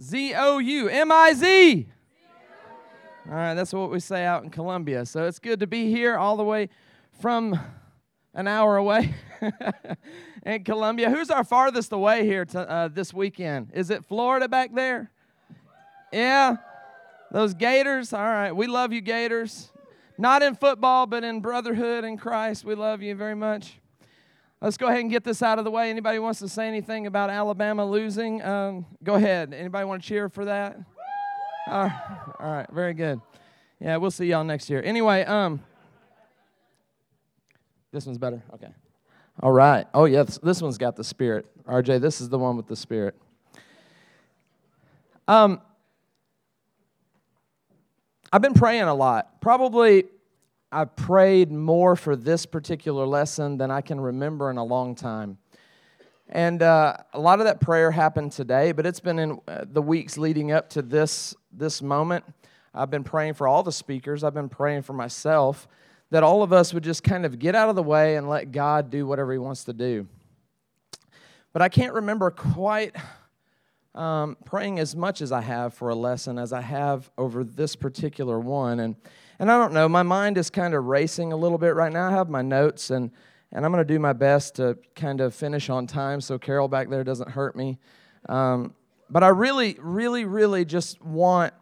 Z O U M I Z. All right, that's what we say out in Columbia. So it's good to be here all the way from an hour away in Columbia. Who's our farthest away here to, uh, this weekend? Is it Florida back there? Yeah, those Gators. All right, we love you, Gators. Not in football, but in brotherhood in Christ. We love you very much. Let's go ahead and get this out of the way. Anybody wants to say anything about Alabama losing? Um, go ahead. Anybody want to cheer for that? All right. All right. Very good. Yeah, we'll see y'all next year. Anyway, um, this one's better. Okay. All right. Oh yeah, this, this one's got the spirit. RJ, this is the one with the spirit. Um, I've been praying a lot. Probably I've prayed more for this particular lesson than I can remember in a long time. And uh, a lot of that prayer happened today, but it's been in uh, the weeks leading up to this, this moment. I've been praying for all the speakers, I've been praying for myself that all of us would just kind of get out of the way and let God do whatever He wants to do. But I can't remember quite um, praying as much as I have for a lesson as I have over this particular one. And, and I don't know, my mind is kind of racing a little bit right now. I have my notes, and, and I'm going to do my best to kind of finish on time so Carol back there doesn't hurt me. Um, but I really, really, really just want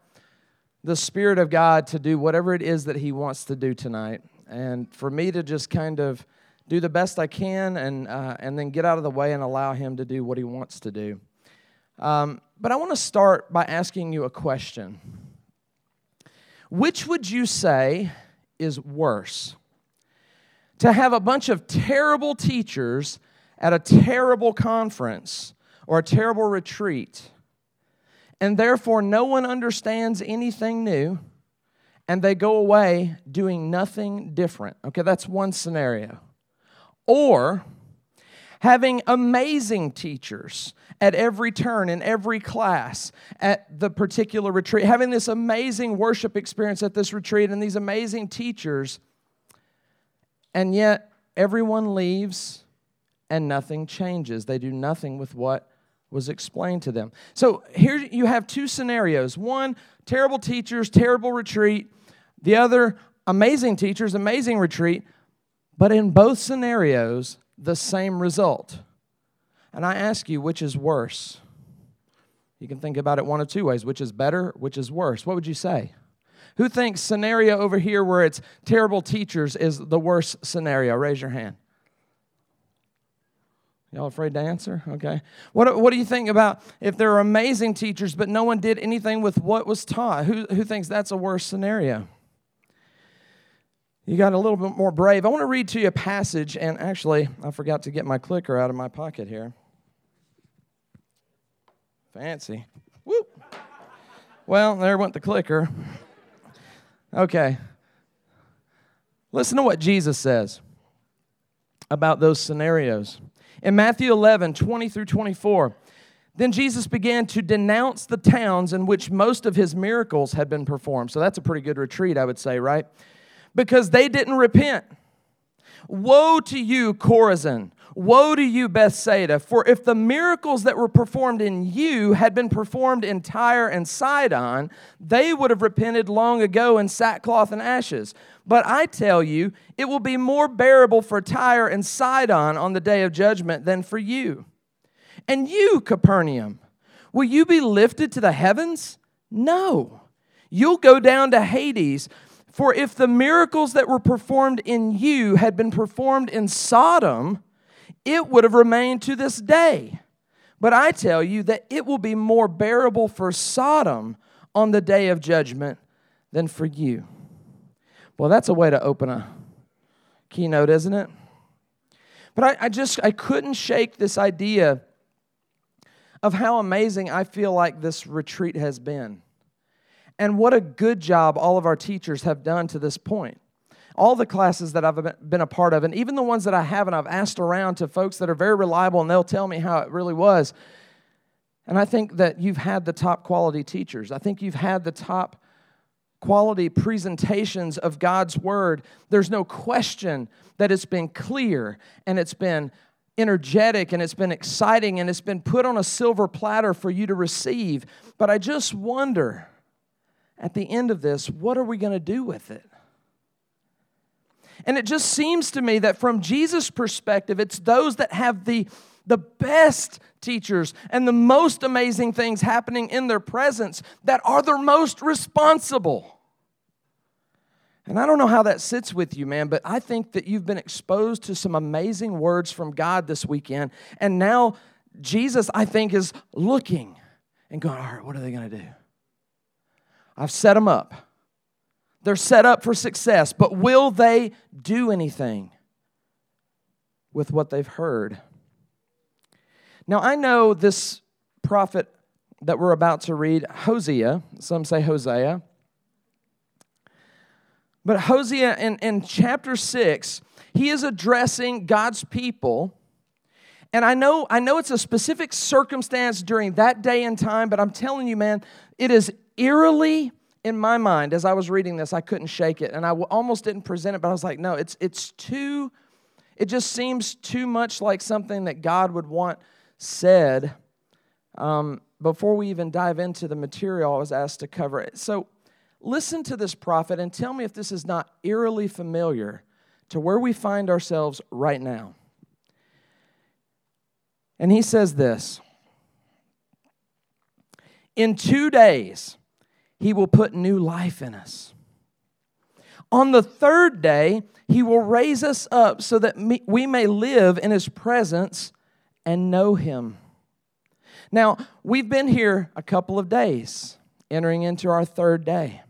the Spirit of God to do whatever it is that He wants to do tonight. And for me to just kind of do the best I can and, uh, and then get out of the way and allow Him to do what He wants to do. Um, but I want to start by asking you a question. Which would you say is worse? To have a bunch of terrible teachers at a terrible conference or a terrible retreat, and therefore no one understands anything new, and they go away doing nothing different. Okay, that's one scenario. Or having amazing teachers at every turn in every class at the particular retreat, having this amazing worship experience at this retreat and these amazing teachers, and yet everyone leaves and nothing changes. They do nothing with what was explained to them. So here you have two scenarios one, terrible teachers, terrible retreat, the other, amazing teachers, amazing retreat. But in both scenarios, the same result. And I ask you, which is worse? You can think about it one of two ways which is better, which is worse. What would you say? Who thinks scenario over here where it's terrible teachers is the worst scenario? Raise your hand. Y'all afraid to answer? Okay. What, what do you think about if there are amazing teachers, but no one did anything with what was taught? Who, who thinks that's a worse scenario? You got a little bit more brave. I want to read to you a passage, and actually, I forgot to get my clicker out of my pocket here. Fancy. Whoop. Well, there went the clicker. Okay. Listen to what Jesus says about those scenarios. In Matthew 11, 20 through 24, then Jesus began to denounce the towns in which most of his miracles had been performed. So that's a pretty good retreat, I would say, right? because they didn't repent. Woe to you, Chorazin! Woe to you, Bethsaida! For if the miracles that were performed in you had been performed in Tyre and Sidon, they would have repented long ago in sackcloth and ashes. But I tell you, it will be more bearable for Tyre and Sidon on the day of judgment than for you. And you, Capernaum, will you be lifted to the heavens? No. You'll go down to Hades. For if the miracles that were performed in you had been performed in Sodom, it would have remained to this day. But I tell you that it will be more bearable for Sodom on the day of judgment than for you. Well, that's a way to open a keynote, isn't it? But I, I just I couldn't shake this idea of how amazing I feel like this retreat has been. And what a good job all of our teachers have done to this point. All the classes that I've been a part of, and even the ones that I haven't, I've asked around to folks that are very reliable and they'll tell me how it really was. And I think that you've had the top quality teachers. I think you've had the top quality presentations of God's Word. There's no question that it's been clear and it's been energetic and it's been exciting and it's been put on a silver platter for you to receive. But I just wonder at the end of this, what are we going to do with it? And it just seems to me that from Jesus' perspective, it's those that have the, the best teachers and the most amazing things happening in their presence that are the most responsible. And I don't know how that sits with you, man, but I think that you've been exposed to some amazing words from God this weekend. And now Jesus, I think, is looking and going, all right, what are they going to do? I've set them up. They're set up for success, but will they do anything with what they've heard? Now, I know this prophet that we're about to read, Hosea, some say Hosea. But Hosea in, in chapter 6, he is addressing God's people. And I know, I know it's a specific circumstance during that day and time, but I'm telling you, man, it is eerily in my mind as I was reading this, I couldn't shake it. And I almost didn't present it, but I was like, no, it's, it's too, it just seems too much like something that God would want said. Um, before we even dive into the material, I was asked to cover it. So Listen to this prophet and tell me if this is not eerily familiar to where we find ourselves right now. And he says this In two days, he will put new life in us. On the third day, he will raise us up so that we may live in his presence and know him. Now, we've been here a couple of days, entering into our third day.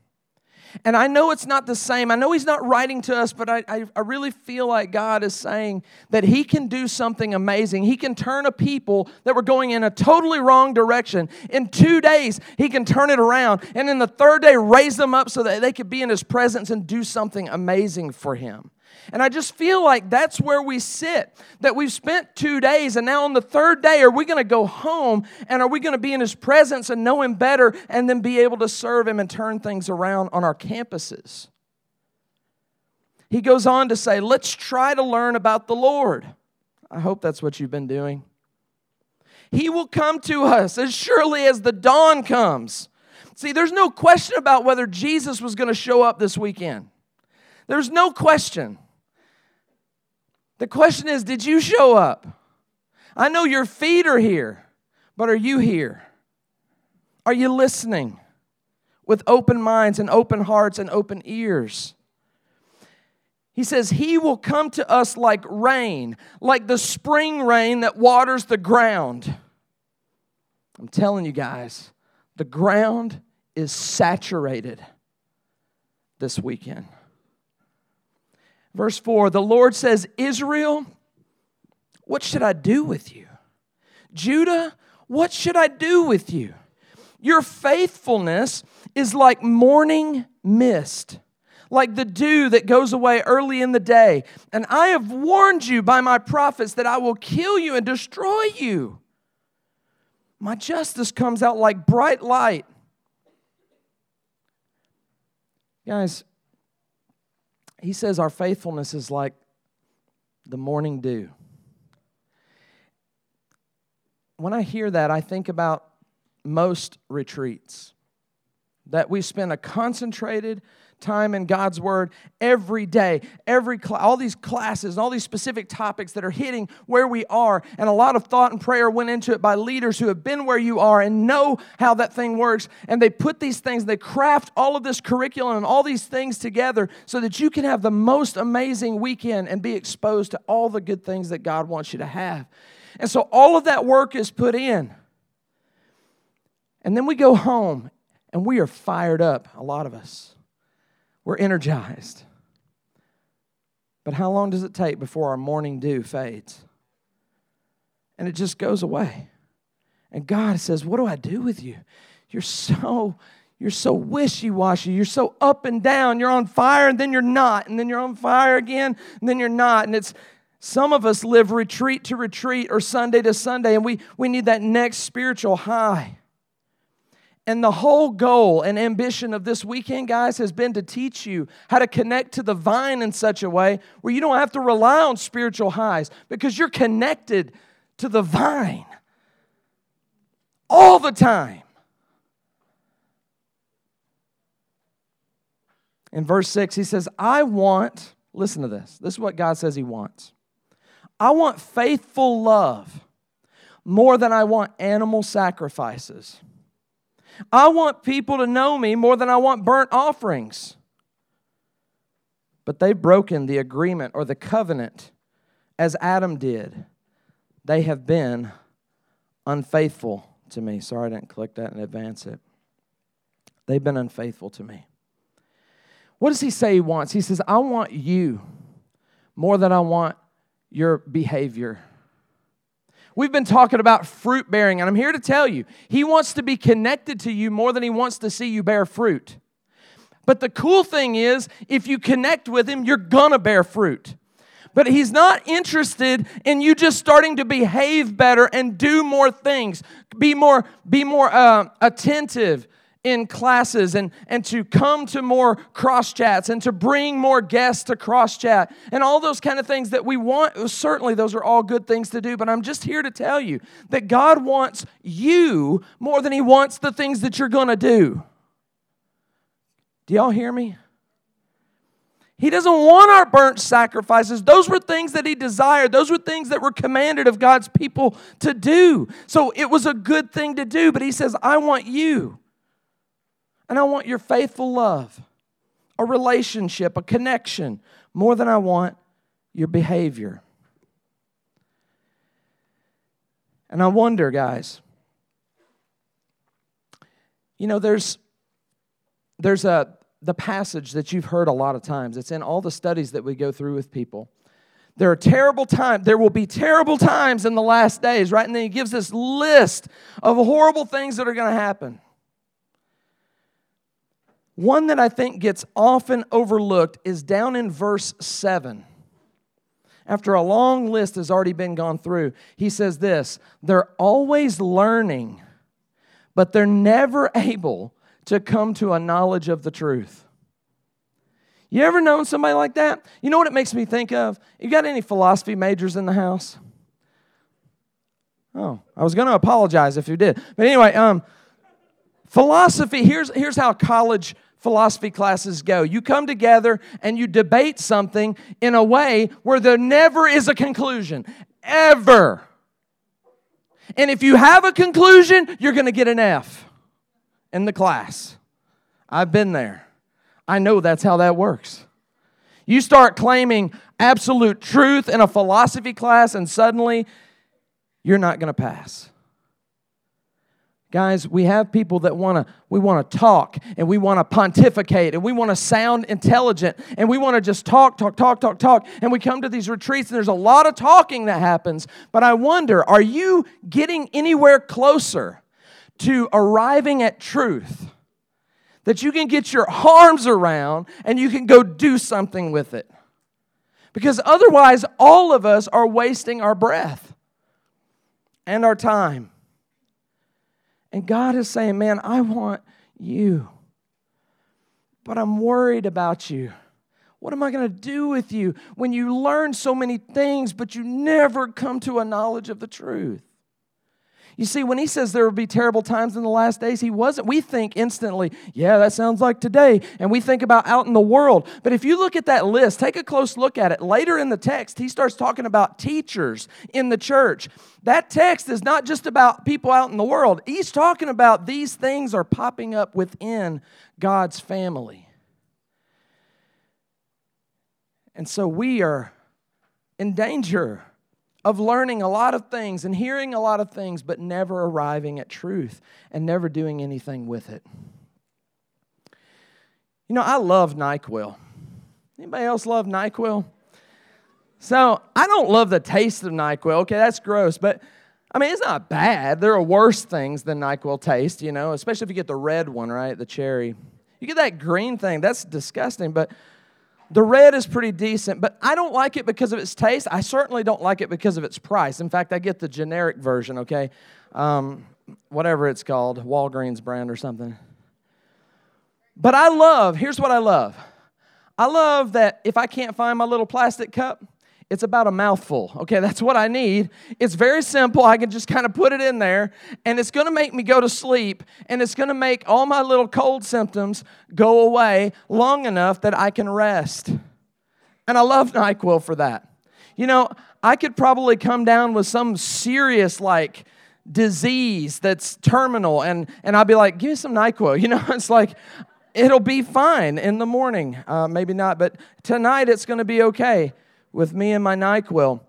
And I know it's not the same. I know He's not writing to us, but I, I, I, really feel like God is saying that He can do something amazing. He can turn a people that were going in a totally wrong direction. In two days, He can turn it around. And in the third day, raise them up so that they could be in His presence and do something amazing for Him. And I just feel like that's where we sit. That we've spent two days, and now on the third day, are we going to go home and are we going to be in His presence and know Him better and then be able to serve Him and turn things around on our campuses? He goes on to say, let's try to learn about the Lord. I hope that's what you've been doing. He will come to us as surely as the dawn comes. See, there's no question about whether Jesus was going to show up this weekend. There's no question. The question is Did you show up? I know your feet are here, but are you here? Are you listening with open minds and open hearts and open ears? He says, He will come to us like rain, like the spring rain that waters the ground. I'm telling you guys, the ground is saturated this weekend. Verse 4 The Lord says, Israel, what should I do with you? Judah, what should I do with you? Your faithfulness is like morning mist, like the dew that goes away early in the day. And I have warned you by my prophets that I will kill you and destroy you. My justice comes out like bright light. Guys, he says our faithfulness is like the morning dew. When I hear that, I think about most retreats that we spend a concentrated time in God's Word every day, every cl- all these classes, all these specific topics that are hitting where we are, and a lot of thought and prayer went into it by leaders who have been where you are and know how that thing works. And they put these things, they craft all of this curriculum and all these things together so that you can have the most amazing weekend and be exposed to all the good things that God wants you to have. And so all of that work is put in. And then we go home and we are fired up, a lot of us. We're energized. But how long does it take before our morning dew fades? And it just goes away. And God says, What do I do with you? You're so. You're so wishy washy. You're so up and down. You're on fire and then you're not. And then you're on fire again and then you're not. And it's some of us live retreat to retreat or Sunday to Sunday and we, we need that next spiritual high. And the whole goal and ambition of this weekend, guys, has been to teach you how to connect to the vine in such a way where you don't have to rely on spiritual highs because you're connected to the vine all the time. In verse 6, he says, I want, listen to this. This is what God says he wants. I want faithful love more than I want animal sacrifices. I want people to know me more than I want burnt offerings. But they've broken the agreement or the covenant as Adam did. They have been unfaithful to me. Sorry, I didn't click that and advance it. They've been unfaithful to me. What does he say he wants? He says, I want you more than I want your behavior. We've been talking about fruit bearing, and I'm here to tell you, He wants to be connected to you more than He wants to see you bear fruit. But the cool thing is, if you connect with Him, you're gonna bear fruit. But He's not interested in you just starting to behave better and do more things, be more, be more uh, attentive, in classes and, and to come to more cross chats and to bring more guests to cross chat and all those kind of things that we want. Certainly, those are all good things to do, but I'm just here to tell you that God wants you more than He wants the things that you're going to do. Do y'all hear me? He doesn't want our burnt sacrifices. Those were things that he desired. Those were things that were commanded of God's people to do. So it was a good thing to do, but he says, I want you. And I want your faithful love, a relationship, a connection, more than I want your behavior. And I wonder, guys, you know, there's there's a the passage that you've heard a lot of times. It's in all the studies that we go through with people. There are terrible times. There will be terrible times in the last days, right? And then he gives this list of horrible things that are going to happen. One that I think gets often overlooked is down in verse 7. After a long list has already been gone through, he says this they're always learning, but they're never able to come to a knowledge of the truth. You ever known somebody like that? You know what it makes me think of? You got any philosophy majors in the house? Oh, I was going to apologize if you did. But anyway, um, philosophy, here's, here's how college philosophy classes go. You come together and you debate something in a way where there never is a conclusion, ever. And if you have a conclusion, you're going to get an F in the class. I've been there. I know that's how that works. You start claiming absolute truth in a philosophy class, and suddenly you're not going to pass. Guys, we have people that want to we want to talk and we want to pontificate and we want to sound intelligent and we want to just talk talk talk talk talk and we come to these retreats and there's a lot of talking that happens. But I wonder, are you getting anywhere closer to arriving at truth that you can get your arms around and you can go do something with it? Because otherwise all of us are wasting our breath and our time and God is saying, Man, I want you, but I'm worried about you. What am I going to do with you when you learn so many things, but you never come to a knowledge of the truth? You see, when he says there will be terrible times in the last days, he wasn't. We think instantly, yeah, that sounds like today. And we think about out in the world. But if you look at that list, take a close look at it. Later in the text, he starts talking about teachers in the church. That text is not just about people out in the world, he's talking about these things are popping up within God's family. And so we are in danger of learning a lot of things and hearing a lot of things, but never arriving at truth and never doing anything with it. You know, I love NyQuil. Anybody else love NyQuil? So I don't love the taste of NyQuil. Okay, that's gross, but I mean, it's not bad. There are worse things than NyQuil taste, you know, especially if you get the red one, right? The cherry. You get that green thing, that's disgusting, but the red is pretty decent, but I don't like it because of its taste. I certainly don't like it because of its price. In fact, I get the generic version, okay? Um, whatever it's called, Walgreens brand or something. But I love, here's what I love. I love that if I can't find my little plastic cup, it's about a mouthful. Okay, that's what I need. It's very simple. I can just kind of put it in there, and it's going to make me go to sleep, and it's going to make all my little cold symptoms go away long enough that I can rest. And I love NyQuil for that. You know, I could probably come down with some serious, like, disease that's terminal, and, and I'd be like, give me some NyQuil. You know, it's like, it'll be fine in the morning. Uh, maybe not, but tonight it's going to be okay with me and my NyQuil.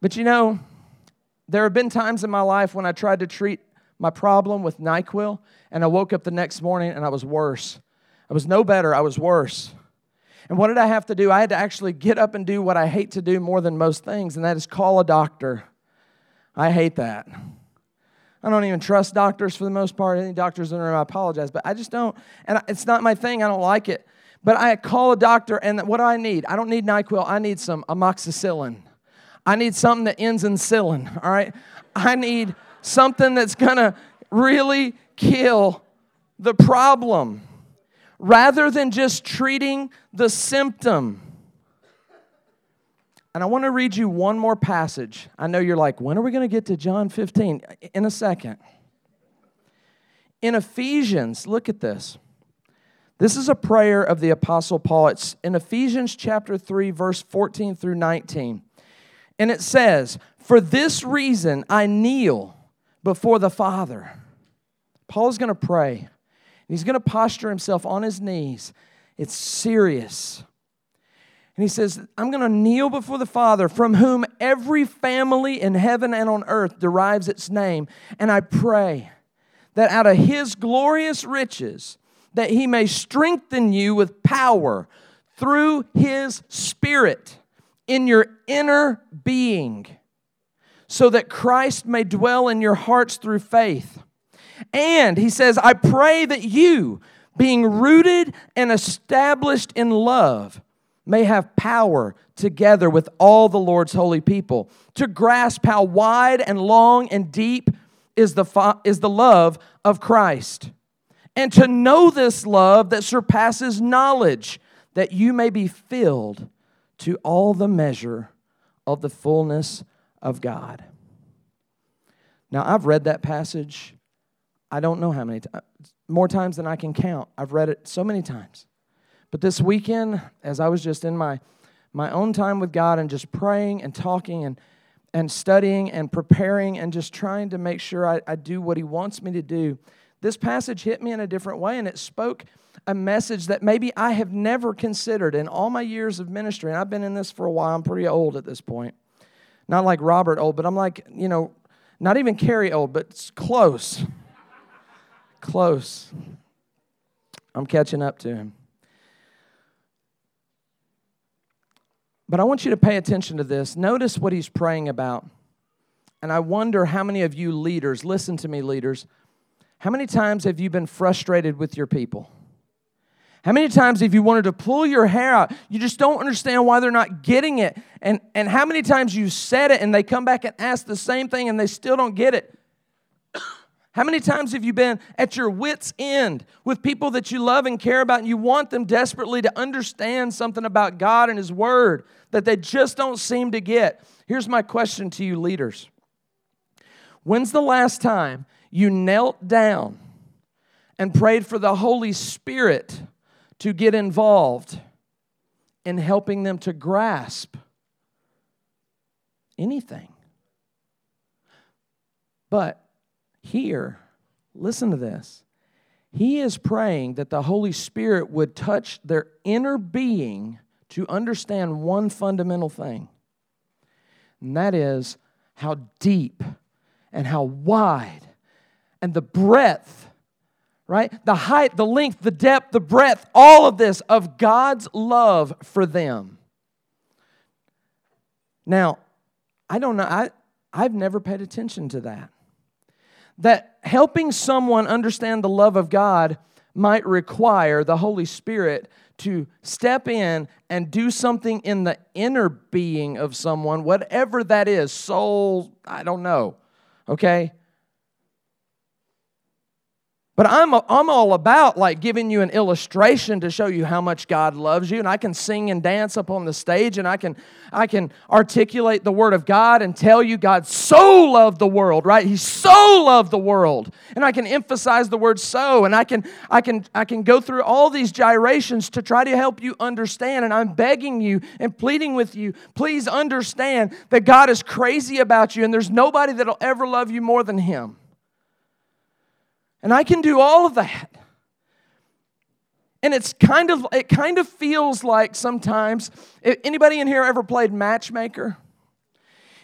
But you know, there have been times in my life when I tried to treat my problem with NyQuil, and I woke up the next morning and I was worse. I was no better, I was worse. And what did I have to do? I had to actually get up and do what I hate to do more than most things, and that is call a doctor. I hate that. I don't even trust doctors for the most part. Any doctors in the room, I apologize, but I just don't. And it's not my thing. I don't like it. But I call a doctor, and what do I need? I don't need NyQuil. I need some amoxicillin. I need something that ends in cillin, all right? I need something that's gonna really kill the problem rather than just treating the symptom. And I want to read you one more passage. I know you're like, when are we going to get to John 15? In a second. In Ephesians, look at this. This is a prayer of the Apostle Paul. It's in Ephesians chapter 3, verse 14 through 19. And it says, For this reason I kneel before the Father. Paul's going to pray. He's going to posture himself on his knees. It's serious. And he says, I'm going to kneel before the Father, from whom every family in heaven and on earth derives its name. And I pray that out of his glorious riches, that he may strengthen you with power through his Spirit in your inner being, so that Christ may dwell in your hearts through faith. And he says, I pray that you, being rooted and established in love, may have power together with all the Lord's holy people to grasp how wide and long and deep is the, is the love of Christ, and to know this love that surpasses knowledge, that you may be filled to all the measure of the fullness of God. Now, I've read that passage, I don't know how many times, uh, more times than I can count. I've read it so many times. But this weekend, as I was just in my, my own time with God and just praying and talking and, and studying and preparing and just trying to make sure I, I do what He wants me to do, this passage hit me in a different way and it spoke a message that maybe I have never considered in all my years of ministry. And I've been in this for a while, I'm pretty old at this point. Not like Robert old, but I'm like, you know, not even Carrie old, but it's close. close. I'm catching up to him. But I want you to pay attention to this. Notice what he's praying about. And I wonder how many of you leaders, listen to me, leaders, how many times have you been frustrated with your people? How many times have you wanted to pull your hair out? You just don't understand why they're not getting it. And, and how many times you said it and they come back and ask the same thing and they still don't get it? How many times have you been at your wits' end with people that you love and care about, and you want them desperately to understand something about God and His Word that they just don't seem to get? Here's my question to you, leaders When's the last time you knelt down and prayed for the Holy Spirit to get involved in helping them to grasp anything? But here, listen to this. He is praying that the Holy Spirit would touch their inner being to understand one fundamental thing, and that is how deep and how wide and the breadth, right? The height, the length, the depth, the breadth, all of this of God's love for them. Now, I don't know, I, I've never paid attention to that that helping someone understand the love of God might require the Holy Spirit to step in and do something in the inner being of someone, whatever that is soul, I don't know, okay? But I'm, I'm all about like giving you an illustration to show you how much God loves you. And I can sing and dance up on the stage and I can, I can articulate the word of God and tell you God so loved the world, right? He so loved the world. And I can emphasize the word so and I can, I can, I can go through all these gyrations to try to help you understand. And I'm begging you and pleading with you, please understand that God is crazy about you and there's nobody that'll ever love you more than Him. And I can do all of that. And it's kind of it kind of feels like sometimes anybody in here ever played matchmaker?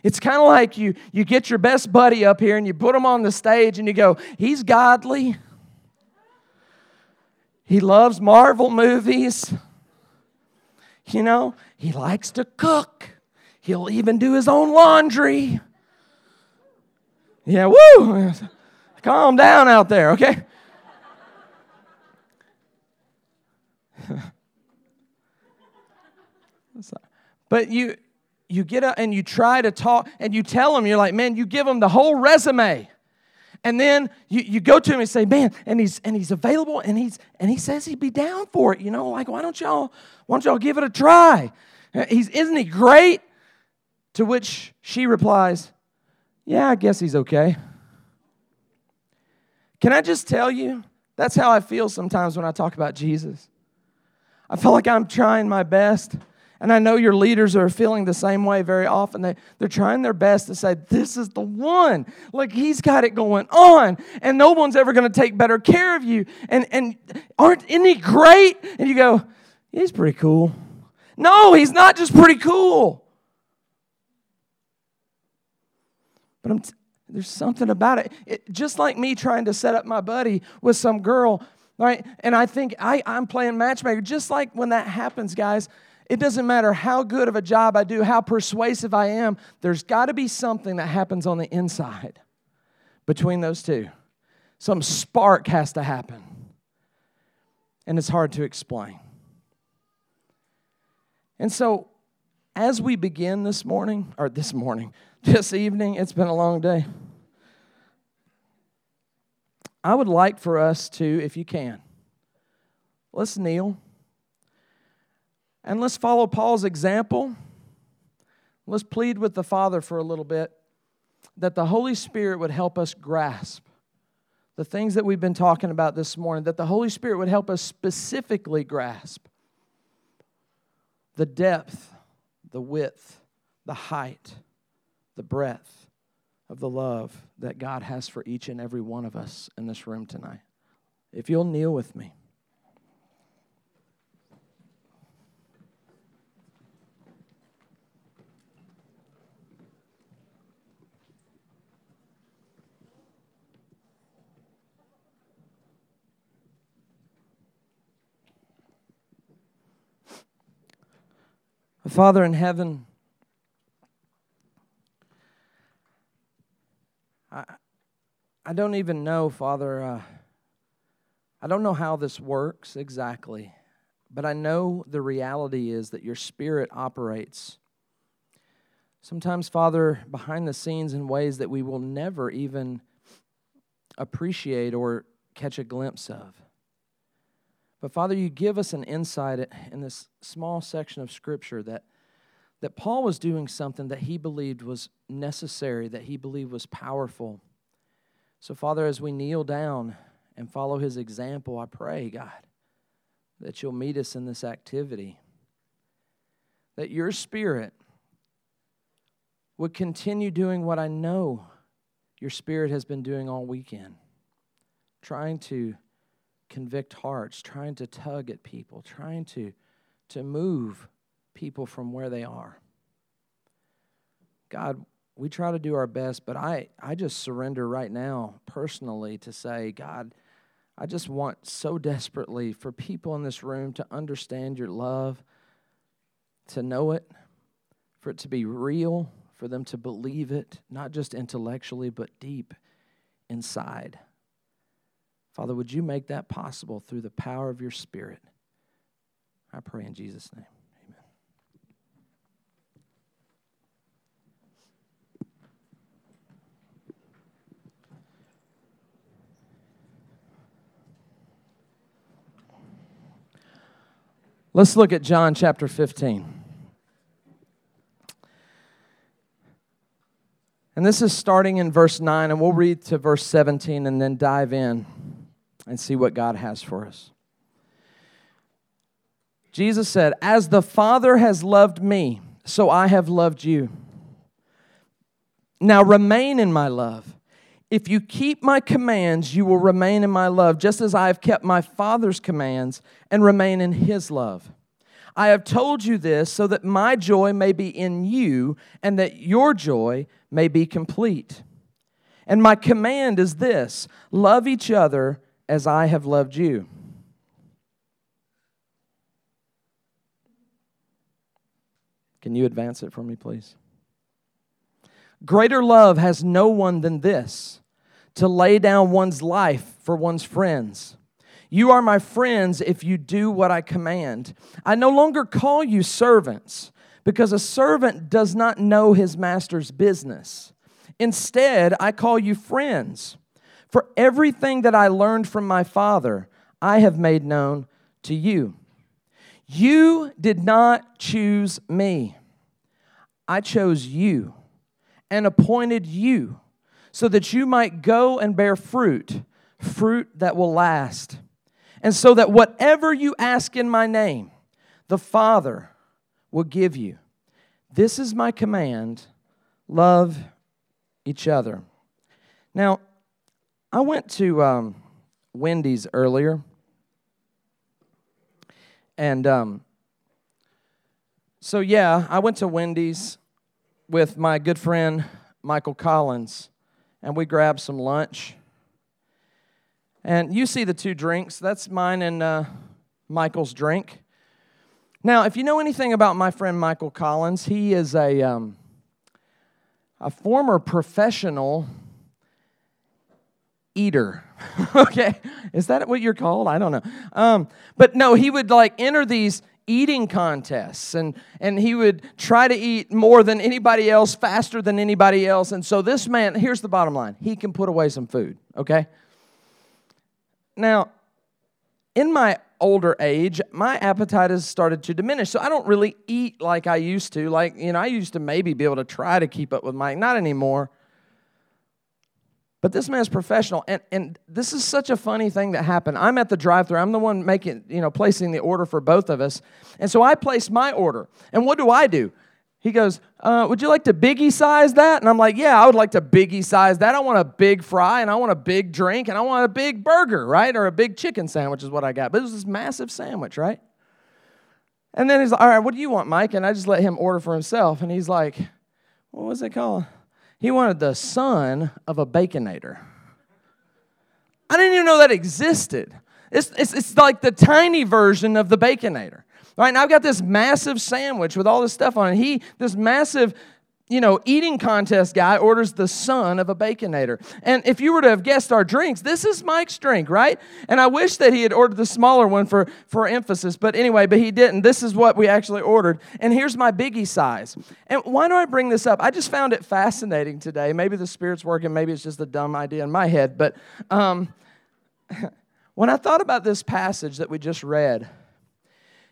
It's kind of like you you get your best buddy up here and you put him on the stage and you go, "He's godly. He loves Marvel movies. You know, he likes to cook. He'll even do his own laundry." Yeah, woo! Calm down out there, okay? but you you get up and you try to talk and you tell them you're like man you give them the whole resume. And then you, you go to him and say man and he's and he's available and he's and he says he'd be down for it. You know like why don't y'all why don't y'all give it a try? He's isn't he great? To which she replies yeah i guess he's okay can I just tell you? That's how I feel sometimes when I talk about Jesus. I feel like I'm trying my best. And I know your leaders are feeling the same way very often. They, they're trying their best to say, This is the one. Like, he's got it going on, and no one's ever going to take better care of you. And, and aren't any great? And you go, He's pretty cool. No, he's not just pretty cool. But I'm, t- there's something about it. it. Just like me trying to set up my buddy with some girl, right? And I think I, I'm playing matchmaker. Just like when that happens, guys, it doesn't matter how good of a job I do, how persuasive I am, there's got to be something that happens on the inside between those two. Some spark has to happen. And it's hard to explain. And so, as we begin this morning, or this morning, this evening. It's been a long day. I would like for us to, if you can, let's kneel and let's follow Paul's example. Let's plead with the Father for a little bit that the Holy Spirit would help us grasp the things that we've been talking about this morning, that the Holy Spirit would help us specifically grasp the depth, the width, the height the breadth of the love that God has for each and every one of us in this room tonight. If you'll kneel with me. Father in heaven, I don't even know, Father. Uh, I don't know how this works exactly, but I know the reality is that your Spirit operates. Sometimes, Father, behind the scenes in ways that we will never even appreciate or catch a glimpse of. But Father, you give us an insight in this small section of Scripture that that Paul was doing something that he believed was necessary, that he believed was powerful. So, Father, as we kneel down and follow his example, I pray, God, that you'll meet us in this activity. That your spirit would continue doing what I know your spirit has been doing all weekend trying to convict hearts, trying to tug at people, trying to, to move people from where they are. God, we try to do our best, but I, I just surrender right now personally to say, God, I just want so desperately for people in this room to understand your love, to know it, for it to be real, for them to believe it, not just intellectually, but deep inside. Father, would you make that possible through the power of your Spirit? I pray in Jesus' name. Let's look at John chapter 15. And this is starting in verse 9, and we'll read to verse 17 and then dive in and see what God has for us. Jesus said, As the Father has loved me, so I have loved you. Now remain in my love. If you keep my commands, you will remain in my love, just as I have kept my Father's commands and remain in his love. I have told you this so that my joy may be in you and that your joy may be complete. And my command is this love each other as I have loved you. Can you advance it for me, please? Greater love has no one than this to lay down one's life for one's friends. You are my friends if you do what I command. I no longer call you servants because a servant does not know his master's business. Instead, I call you friends. For everything that I learned from my Father, I have made known to you. You did not choose me, I chose you and appointed you so that you might go and bear fruit, fruit that will last. And so that whatever you ask in my name, the Father will give you. This is my command love each other. Now, I went to um, Wendy's earlier, and um, so yeah, I went to Wendy's with my good friend Michael Collins, and we grabbed some lunch. And you see the two drinks. That's mine and uh, Michael's drink. Now, if you know anything about my friend Michael Collins, he is a, um, a former professional eater. okay, is that what you're called? I don't know. Um, but no, he would like enter these eating contests and and he would try to eat more than anybody else faster than anybody else and so this man here's the bottom line he can put away some food okay now in my older age, my appetite has started to diminish. So I don't really eat like I used to. Like, you know, I used to maybe be able to try to keep up with Mike, not anymore. But this man's professional. And, and this is such a funny thing that happened. I'm at the drive through. I'm the one making, you know, placing the order for both of us. And so I place my order. And what do I do? He goes, uh, Would you like to biggie size that? And I'm like, Yeah, I would like to biggie size that. I want a big fry and I want a big drink and I want a big burger, right? Or a big chicken sandwich is what I got. But it was this massive sandwich, right? And then he's like, All right, what do you want, Mike? And I just let him order for himself. And he's like, What was it called? He wanted the son of a baconator. I didn't even know that existed. It's, it's, it's like the tiny version of the baconator. Right now I've got this massive sandwich with all this stuff on it. He, this massive, you know, eating contest guy orders the son of a baconator. And if you were to have guessed our drinks, this is Mike's drink, right? And I wish that he had ordered the smaller one for, for emphasis, but anyway, but he didn't. This is what we actually ordered. And here's my biggie size. And why do I bring this up? I just found it fascinating today. Maybe the Spirit's working, maybe it's just a dumb idea in my head, but um, when I thought about this passage that we just read,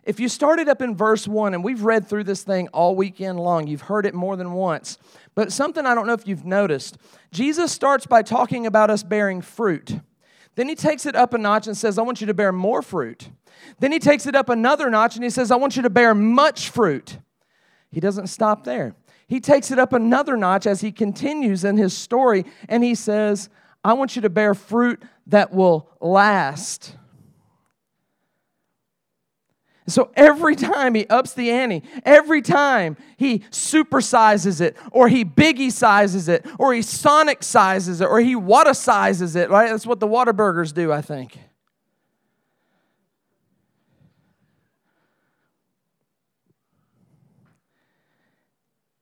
if you started up in verse 1, and we've read through this thing all weekend long, you've heard it more than once. But something I don't know if you've noticed Jesus starts by talking about us bearing fruit. Then he takes it up a notch and says, I want you to bear more fruit. Then he takes it up another notch and he says, I want you to bear much fruit. He doesn't stop there. He takes it up another notch as he continues in his story and he says, I want you to bear fruit that will last. So every time he ups the ante, every time he supersizes it, or he biggie sizes it, or he sonic sizes it, or he Whatasizes it, right? That's what the Whataburgers do, I think.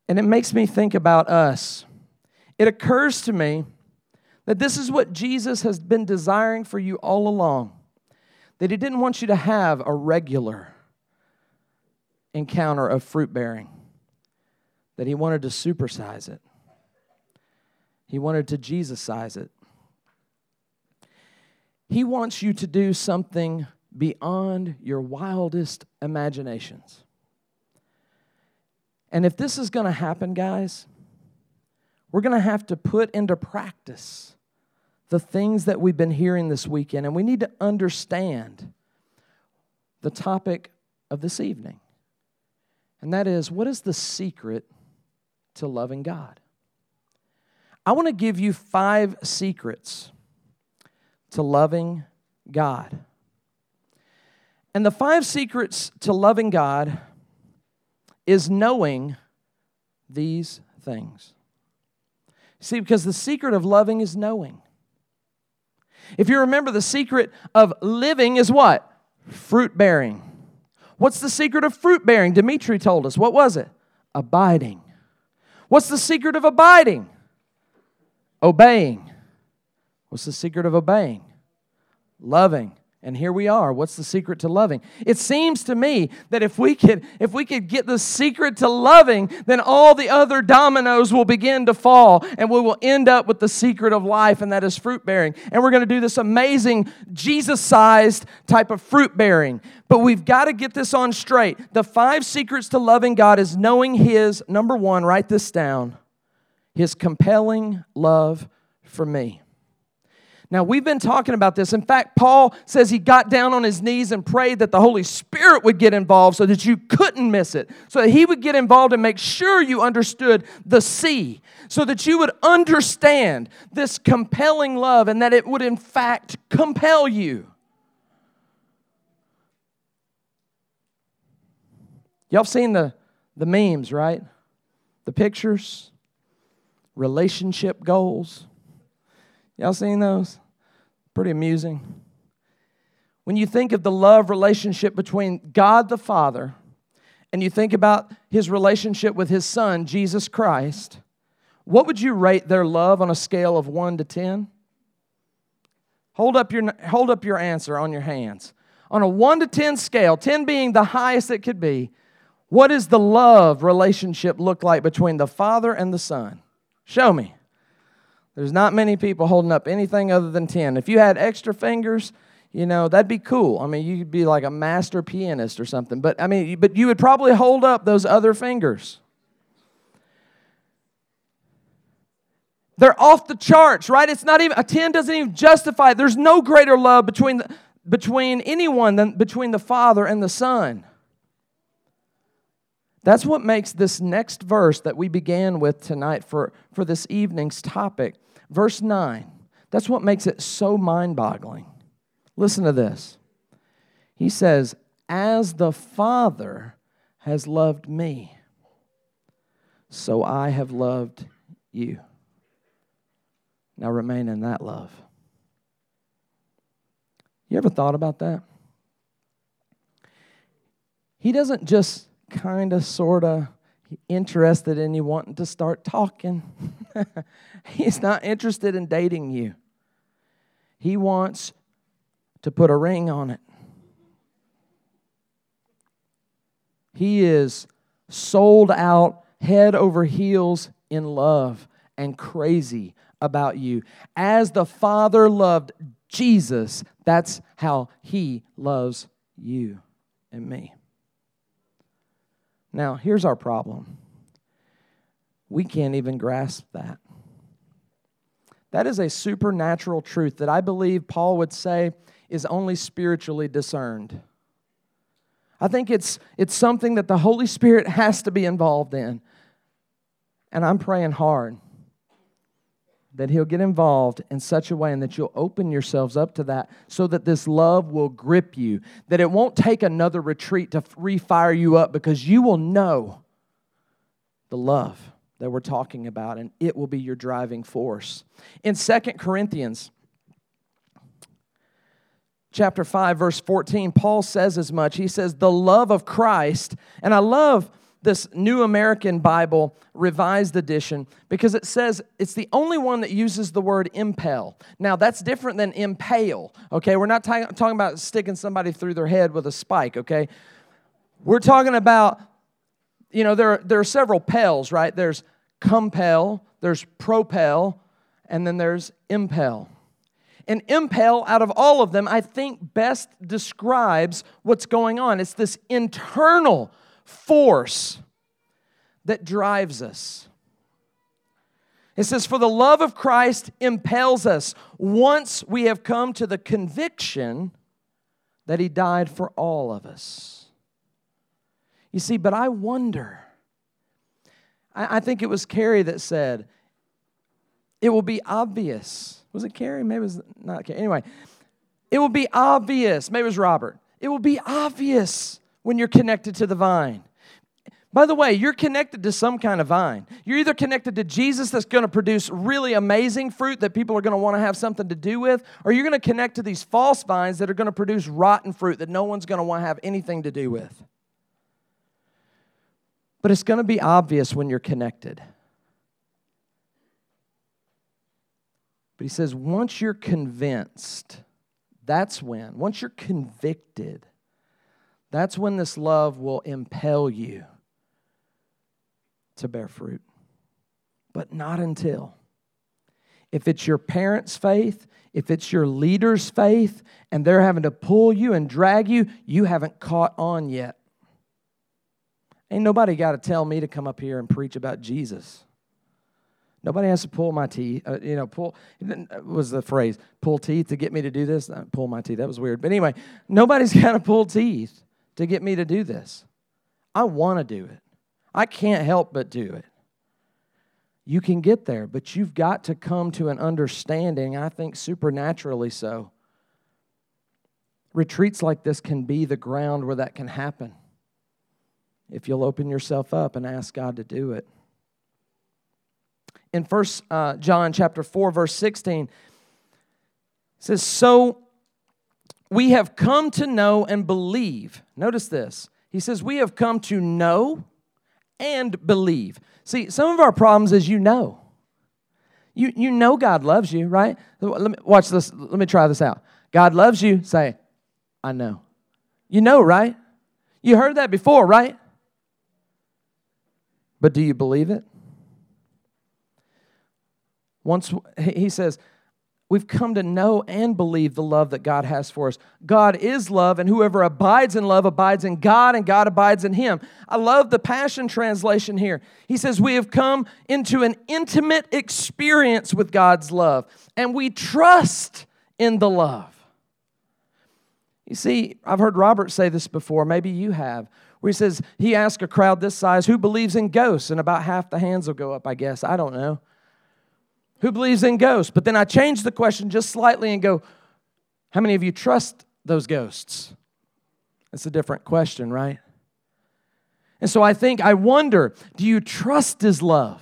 And it makes me think about us. It occurs to me That this is what Jesus has been desiring for you all along. That He didn't want you to have a regular encounter of fruit bearing, that He wanted to supersize it, He wanted to Jesusize it. He wants you to do something beyond your wildest imaginations. And if this is going to happen, guys, we're going to have to put into practice the things that we've been hearing this weekend, and we need to understand the topic of this evening. And that is what is the secret to loving God? I want to give you five secrets to loving God. And the five secrets to loving God is knowing these things. See, because the secret of loving is knowing. If you remember, the secret of living is what? Fruit bearing. What's the secret of fruit bearing? Dimitri told us. What was it? Abiding. What's the secret of abiding? Obeying. What's the secret of obeying? Loving. And here we are. What's the secret to loving? It seems to me that if we could if we could get the secret to loving, then all the other dominoes will begin to fall and we will end up with the secret of life and that is fruit bearing. And we're going to do this amazing Jesus-sized type of fruit bearing. But we've got to get this on straight. The five secrets to loving God is knowing his number 1, write this down. His compelling love for me. Now, we've been talking about this. In fact, Paul says he got down on his knees and prayed that the Holy Spirit would get involved so that you couldn't miss it, so that he would get involved and make sure you understood the C, so that you would understand this compelling love and that it would, in fact, compel you. Y'all seen the, the memes, right? The pictures, relationship goals. Y'all seen those? Pretty amusing. When you think of the love relationship between God the Father and you think about his relationship with his Son, Jesus Christ, what would you rate their love on a scale of 1 to 10? Hold up your, hold up your answer on your hands. On a 1 to 10 scale, 10 being the highest it could be, what does the love relationship look like between the Father and the Son? Show me. There's not many people holding up anything other than 10. If you had extra fingers, you know, that'd be cool. I mean, you'd be like a master pianist or something. But I mean, but you would probably hold up those other fingers. They're off the charts, right? It's not even a 10 doesn't even justify it. There's no greater love between the, between anyone than between the Father and the Son. That's what makes this next verse that we began with tonight for, for this evening's topic, verse 9, that's what makes it so mind boggling. Listen to this. He says, As the Father has loved me, so I have loved you. Now remain in that love. You ever thought about that? He doesn't just kind of, sort of interested in you wanting to start talking. He's not interested in dating you. He wants to put a ring on it. He is sold out, head over heels in love and crazy about you. As the Father loved Jesus, that's how He loves you and me. Now, here's our problem we can't even grasp that. That is a supernatural truth that I believe Paul would say is only spiritually discerned. I think it's, it's something that the Holy Spirit has to be involved in. And I'm praying hard that He'll get involved in such a way and that you'll open yourselves up to that so that this love will grip you, that it won't take another retreat to refire you up because you will know the love that we're talking about and it will be your driving force. In Second Corinthians, chapter 5 verse 14 paul says as much he says the love of christ and i love this New American Bible, Revised Edition, because it says it's the only one that uses the word impel. Now, that's different than impale, okay? We're not t- talking about sticking somebody through their head with a spike, okay? We're talking about, you know, there, there are several pels, right? There's compel, there's propel, and then there's impel. And impel, out of all of them, I think best describes what's going on. It's this internal force that drives us. It says, For the love of Christ impels us once we have come to the conviction that He died for all of us. You see, but I wonder. I, I think it was Carrie that said, It will be obvious was it Carrie? Maybe it was not Carrie. Anyway, it will be obvious. Maybe it was Robert. It will be obvious when you're connected to the vine. By the way, you're connected to some kind of vine. You're either connected to Jesus that's going to produce really amazing fruit that people are going to want to have something to do with, or you're going to connect to these false vines that are going to produce rotten fruit that no one's going to want to have anything to do with. But it's going to be obvious when you're connected. But he says, once you're convinced, that's when, once you're convicted, that's when this love will impel you to bear fruit. But not until. If it's your parents' faith, if it's your leader's faith, and they're having to pull you and drag you, you haven't caught on yet. Ain't nobody got to tell me to come up here and preach about Jesus. Nobody has to pull my teeth. Uh, you know, pull was the phrase pull teeth to get me to do this. Uh, pull my teeth. That was weird. But anyway, nobody's got to pull teeth to get me to do this. I want to do it. I can't help but do it. You can get there, but you've got to come to an understanding, I think supernaturally so. Retreats like this can be the ground where that can happen if you'll open yourself up and ask God to do it in First uh, John chapter 4, verse 16. It says, So we have come to know and believe. Notice this. He says, We have come to know and believe. See, some of our problems is you know. You, you know God loves you, right? Let me watch this. Let me try this out. God loves you. Say, I know. You know, right? You heard that before, right? But do you believe it? Once he says, We've come to know and believe the love that God has for us. God is love, and whoever abides in love abides in God, and God abides in him. I love the Passion Translation here. He says, We have come into an intimate experience with God's love, and we trust in the love. You see, I've heard Robert say this before, maybe you have, where he says, He asked a crowd this size, Who believes in ghosts? And about half the hands will go up, I guess. I don't know who believes in ghosts? But then I change the question just slightly and go, how many of you trust those ghosts? It's a different question, right? And so I think, I wonder, do you trust his love?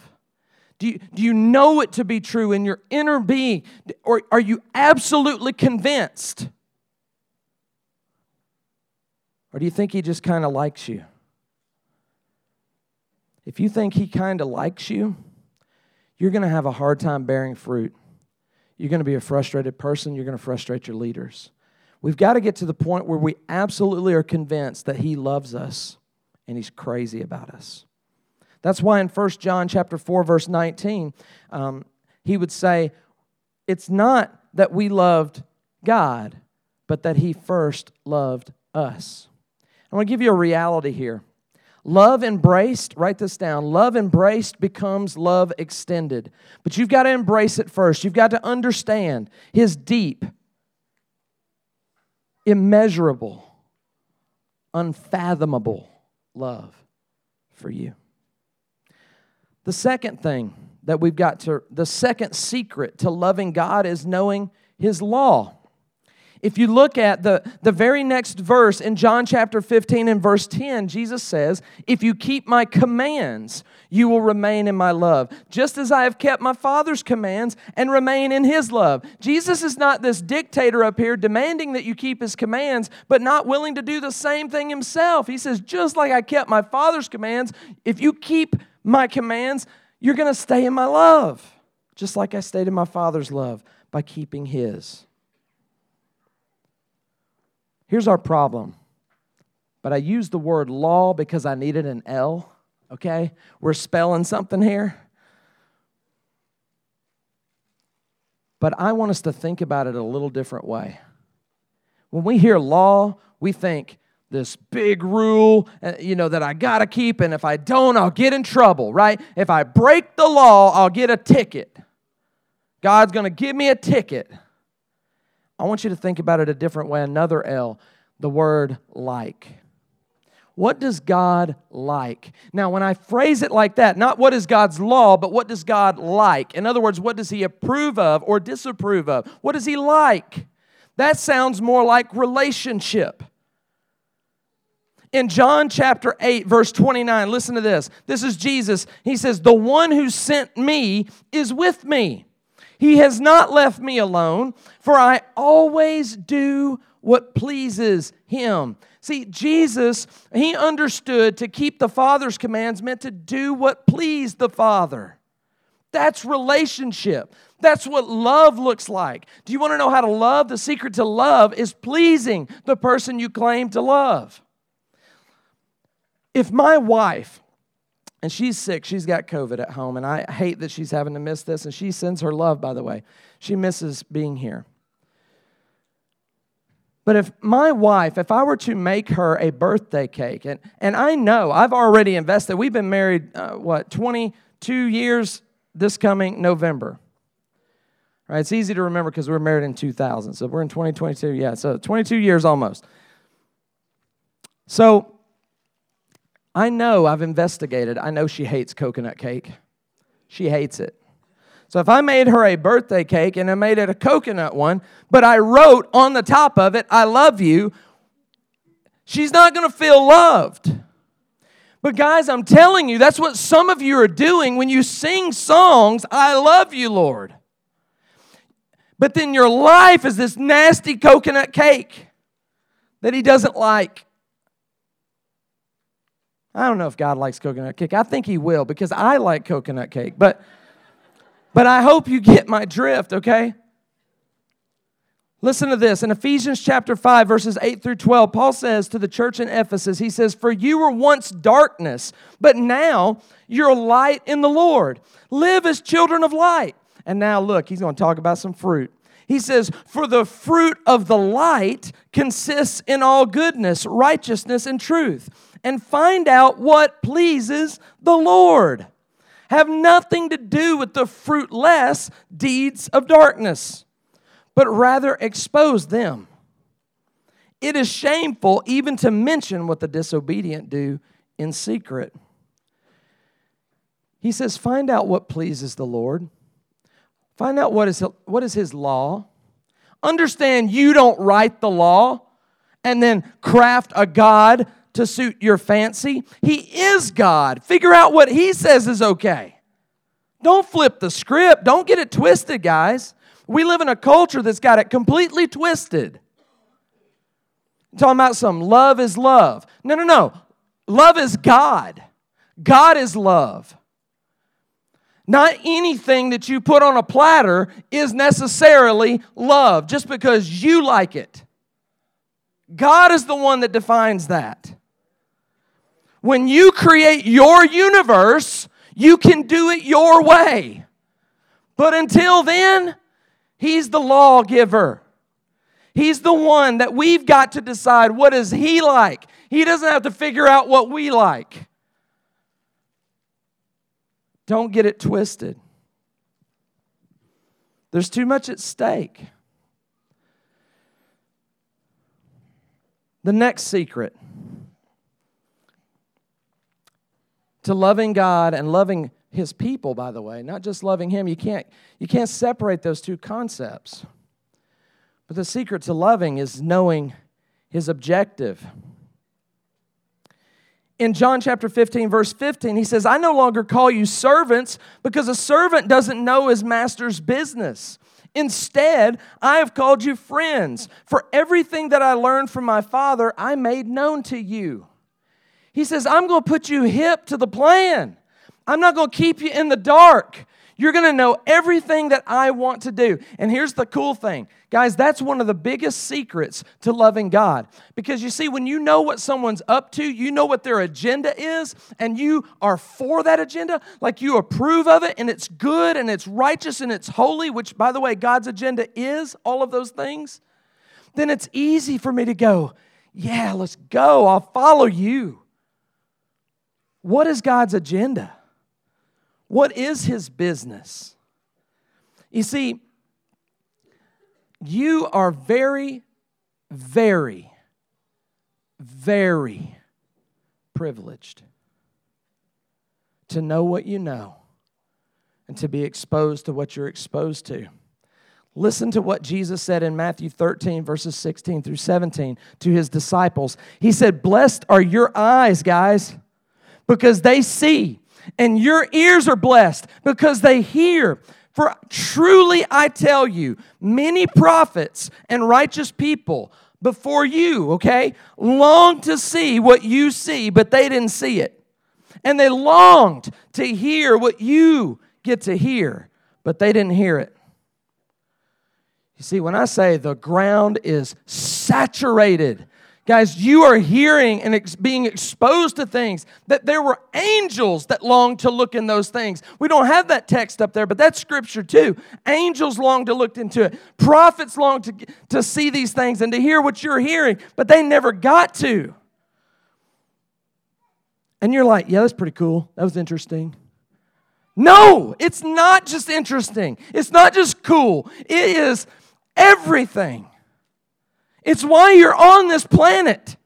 Do you, do you know it to be true in your inner being? Or are you absolutely convinced? Or do you think he just kind of likes you? If you think he kind of likes you, you're going to have a hard time bearing fruit. You're going to be a frustrated person. You're going to frustrate your leaders. We've got to get to the point where we absolutely are convinced that He loves us and He's crazy about us. That's why in 1 John chapter 4, verse 19, um, he would say, It's not that we loved God, but that He first loved us. I want to give you a reality here. Love embraced, write this down. Love embraced becomes love extended. But you've got to embrace it first. You've got to understand his deep, immeasurable, unfathomable love for you. The second thing that we've got to, the second secret to loving God is knowing his law. If you look at the, the very next verse in John chapter 15 and verse 10, Jesus says, If you keep my commands, you will remain in my love, just as I have kept my Father's commands and remain in his love. Jesus is not this dictator up here demanding that you keep his commands, but not willing to do the same thing himself. He says, Just like I kept my Father's commands, if you keep my commands, you're going to stay in my love, just like I stayed in my Father's love by keeping his. Here's our problem. But I used the word law because I needed an L, okay? We're spelling something here. But I want us to think about it a little different way. When we hear law, we think this big rule, uh, you know, that I gotta keep, and if I don't, I'll get in trouble, right? If I break the law, I'll get a ticket. God's gonna give me a ticket. I want you to think about it a different way. Another L, the word like. What does God like? Now, when I phrase it like that, not what is God's law, but what does God like? In other words, what does He approve of or disapprove of? What does He like? That sounds more like relationship. In John chapter 8, verse 29, listen to this. This is Jesus. He says, The one who sent me is with me. He has not left me alone, for I always do what pleases him. See, Jesus, he understood to keep the Father's commands meant to do what pleased the Father. That's relationship. That's what love looks like. Do you want to know how to love? The secret to love is pleasing the person you claim to love. If my wife and she's sick. She's got COVID at home, and I hate that she's having to miss this. And she sends her love, by the way. She misses being here. But if my wife, if I were to make her a birthday cake, and, and I know I've already invested, we've been married, uh, what, 22 years this coming November. Right? It's easy to remember because we were married in 2000. So we're in 2022. Yeah, so 22 years almost. So I know I've investigated. I know she hates coconut cake. She hates it. So if I made her a birthday cake and I made it a coconut one, but I wrote on the top of it, I love you, she's not going to feel loved. But guys, I'm telling you, that's what some of you are doing when you sing songs, I love you, Lord. But then your life is this nasty coconut cake that he doesn't like. I don't know if God likes coconut cake. I think He will because I like coconut cake. But, but I hope you get my drift, okay? Listen to this. In Ephesians chapter 5, verses 8 through 12, Paul says to the church in Ephesus, he says, For you were once darkness, but now you're light in the Lord. Live as children of light. And now look, he's going to talk about some fruit. He says, For the fruit of the light consists in all goodness, righteousness, and truth and find out what pleases the Lord. Have nothing to do with the fruitless deeds of darkness, but rather expose them. It is shameful even to mention what the disobedient do in secret. He says, Find out what pleases the Lord. Find out what is, what is His law. Understand you don't write the law and then craft a God to suit your fancy. He is God. Figure out what He says is okay. Don't flip the script. Don't get it twisted, guys. We live in a culture that's got it completely twisted. I'm talking about some love is love. No, no, no. Love is God. God is love. Not anything that you put on a platter is necessarily love just because you like it. God is the one that defines that. When you create your universe, you can do it your way. But until then, He's the lawgiver. He's the one that we've got to decide what is He like. He doesn't have to figure out what we like. Don't get it twisted. There's too much at stake. The next secret to loving God and loving his people by the way not just loving him you can't you can't separate those two concepts But the secret to loving is knowing his objective. In John chapter 15, verse 15, he says, I no longer call you servants because a servant doesn't know his master's business. Instead, I have called you friends, for everything that I learned from my Father, I made known to you. He says, I'm going to put you hip to the plan. I'm not going to keep you in the dark. You're going to know everything that I want to do. And here's the cool thing. Guys, that's one of the biggest secrets to loving God. Because you see, when you know what someone's up to, you know what their agenda is, and you are for that agenda, like you approve of it, and it's good, and it's righteous, and it's holy, which, by the way, God's agenda is all of those things, then it's easy for me to go, yeah, let's go. I'll follow you. What is God's agenda? What is his business? You see, you are very, very, very privileged to know what you know and to be exposed to what you're exposed to. Listen to what Jesus said in Matthew 13, verses 16 through 17 to his disciples. He said, Blessed are your eyes, guys, because they see and your ears are blessed because they hear. For truly I tell you, many prophets and righteous people before you, okay, longed to see what you see, but they didn't see it. And they longed to hear what you get to hear, but they didn't hear it. You see, when I say the ground is saturated Guys, you are hearing and ex- being exposed to things that there were angels that longed to look in those things. We don't have that text up there, but that's scripture too. Angels long to look into it. Prophets long to, to see these things and to hear what you're hearing, but they never got to. And you're like, yeah, that's pretty cool. That was interesting. No, it's not just interesting. It's not just cool. It is everything. It's why you're on this planet.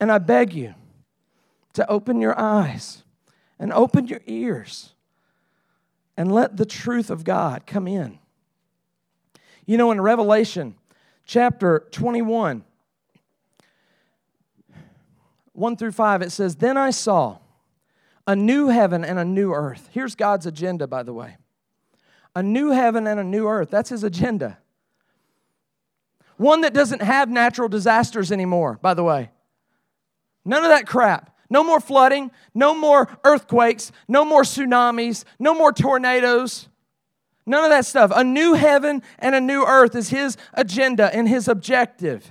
And I beg you to open your eyes and open your ears and let the truth of God come in. You know, in Revelation chapter 21, 1 through 5, it says, Then I saw a new heaven and a new earth. Here's God's agenda, by the way a new heaven and a new earth. That's his agenda. One that doesn't have natural disasters anymore, by the way. None of that crap. No more flooding, no more earthquakes, no more tsunamis, no more tornadoes. None of that stuff. A new heaven and a new earth is his agenda and his objective.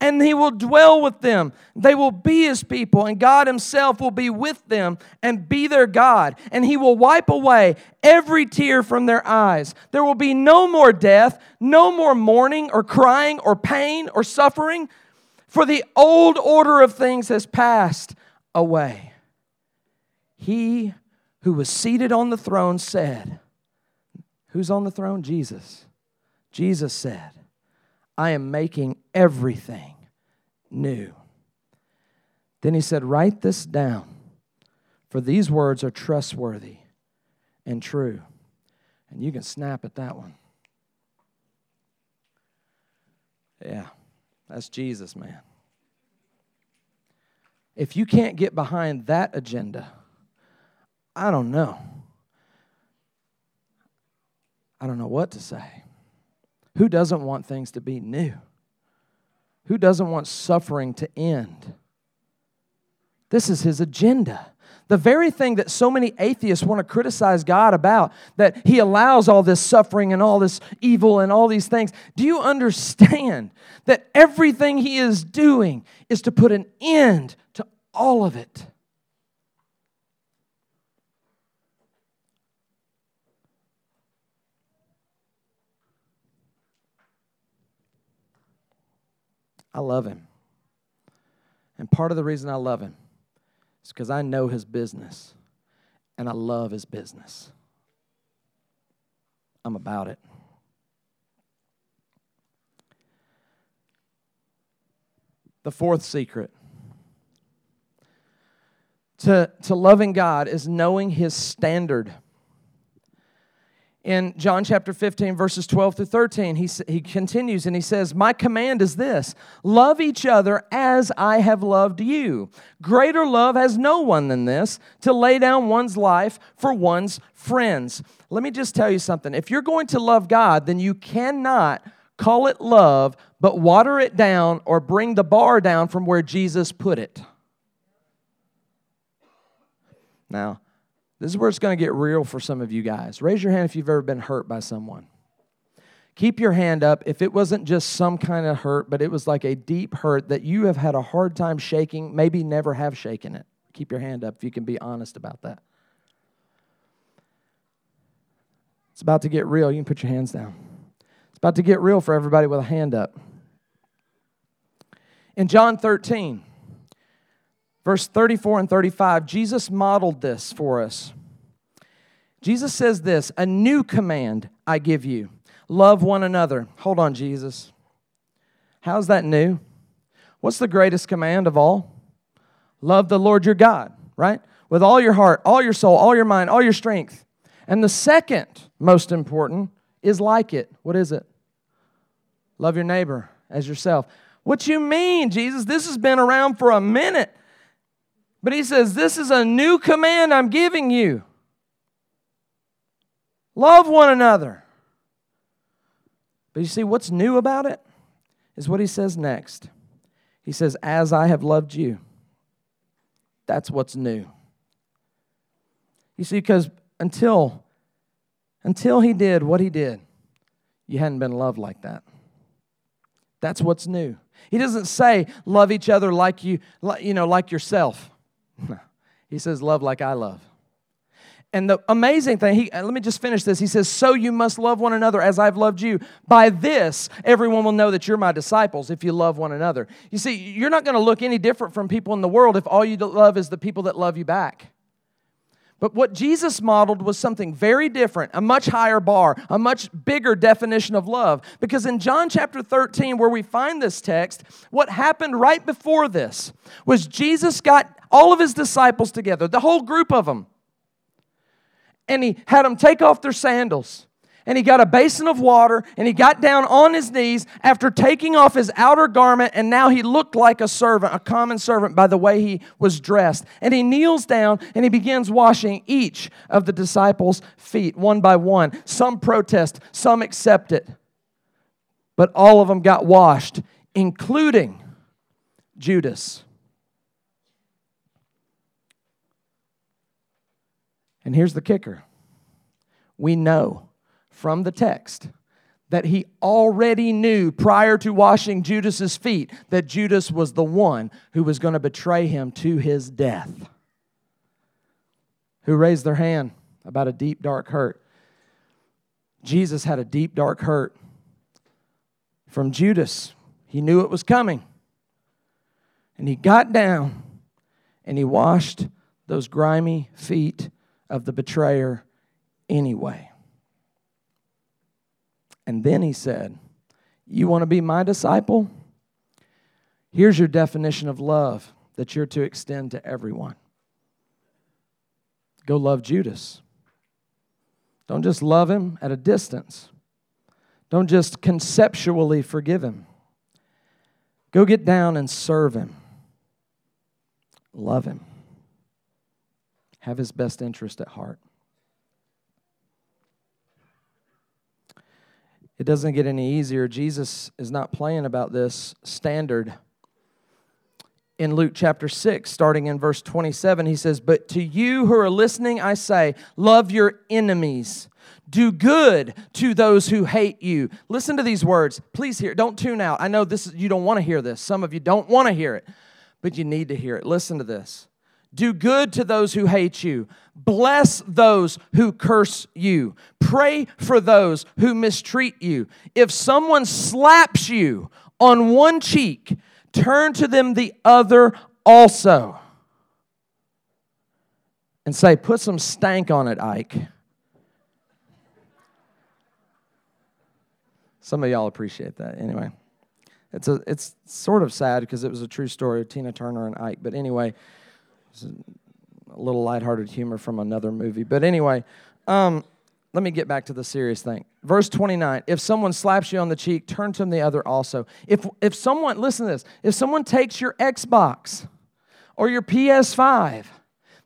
and he will dwell with them. They will be his people, and God himself will be with them and be their God. And he will wipe away every tear from their eyes. There will be no more death, no more mourning or crying or pain or suffering, for the old order of things has passed away. He who was seated on the throne said, Who's on the throne? Jesus. Jesus said, I am making everything new. Then he said, Write this down, for these words are trustworthy and true. And you can snap at that one. Yeah, that's Jesus, man. If you can't get behind that agenda, I don't know. I don't know what to say. Who doesn't want things to be new? Who doesn't want suffering to end? This is his agenda. The very thing that so many atheists want to criticize God about, that he allows all this suffering and all this evil and all these things. Do you understand that everything he is doing is to put an end to all of it? I love him. And part of the reason I love him is because I know his business and I love his business. I'm about it. The fourth secret to, to loving God is knowing his standard in John chapter 15, verses 12 through 13, he, he continues and he says, My command is this love each other as I have loved you. Greater love has no one than this, to lay down one's life for one's friends. Let me just tell you something. If you're going to love God, then you cannot call it love, but water it down or bring the bar down from where Jesus put it. Now, this is where it's going to get real for some of you guys. Raise your hand if you've ever been hurt by someone. Keep your hand up if it wasn't just some kind of hurt, but it was like a deep hurt that you have had a hard time shaking, maybe never have shaken it. Keep your hand up if you can be honest about that. It's about to get real. You can put your hands down. It's about to get real for everybody with a hand up. In John 13, Verse 34 and 35, Jesus modeled this for us. Jesus says this A new command I give you love one another. Hold on, Jesus. How's that new? What's the greatest command of all? Love the Lord your God, right? With all your heart, all your soul, all your mind, all your strength. And the second most important is like it. What is it? Love your neighbor as yourself. What you mean, Jesus? This has been around for a minute. But he says, This is a new command I'm giving you. Love one another. But you see, what's new about it is what he says next. He says, As I have loved you. That's what's new. You see, because until, until he did what he did, you hadn't been loved like that. That's what's new. He doesn't say, love each other like you, you know, like yourself. he says, Love like I love. And the amazing thing, he, uh, let me just finish this. He says, So you must love one another as I've loved you. By this, everyone will know that you're my disciples if you love one another. You see, you're not going to look any different from people in the world if all you love is the people that love you back. But what Jesus modeled was something very different, a much higher bar, a much bigger definition of love. Because in John chapter 13, where we find this text, what happened right before this was Jesus got all of his disciples together, the whole group of them, and he had them take off their sandals and he got a basin of water and he got down on his knees after taking off his outer garment and now he looked like a servant, a common servant by the way he was dressed. And he kneels down and he begins washing each of the disciples' feet one by one. Some protest, some accept it. But all of them got washed, including Judas. And here's the kicker we know from the text that he already knew prior to washing Judas's feet that Judas was the one who was going to betray him to his death. Who raised their hand about a deep, dark hurt? Jesus had a deep, dark hurt from Judas. He knew it was coming. And he got down and he washed those grimy feet of the betrayer anyway. And then he said, You want to be my disciple? Here's your definition of love that you're to extend to everyone. Go love Judas. Don't just love him at a distance. Don't just conceptually forgive him. Go get down and serve him. Love him. Have his best interest at heart. It doesn't get any easier. Jesus is not playing about this standard. In Luke chapter 6, starting in verse 27, he says, But to you who are listening, I say, love your enemies. Do good to those who hate you. Listen to these words. Please hear. Don't tune out. I know this is, you don't want to hear this. Some of you don't want to hear it, but you need to hear it. Listen to this. Do good to those who hate you. Bless those who curse you. Pray for those who mistreat you. If someone slaps you on one cheek, turn to them the other also. And say, put some stank on it, Ike. Some of y'all appreciate that. Anyway, it's, a, it's sort of sad because it was a true story of Tina Turner and Ike. But anyway, a little lighthearted humor from another movie. But anyway, um, let me get back to the serious thing. Verse 29 If someone slaps you on the cheek, turn to them the other also. If, if someone, listen to this, if someone takes your Xbox or your PS5,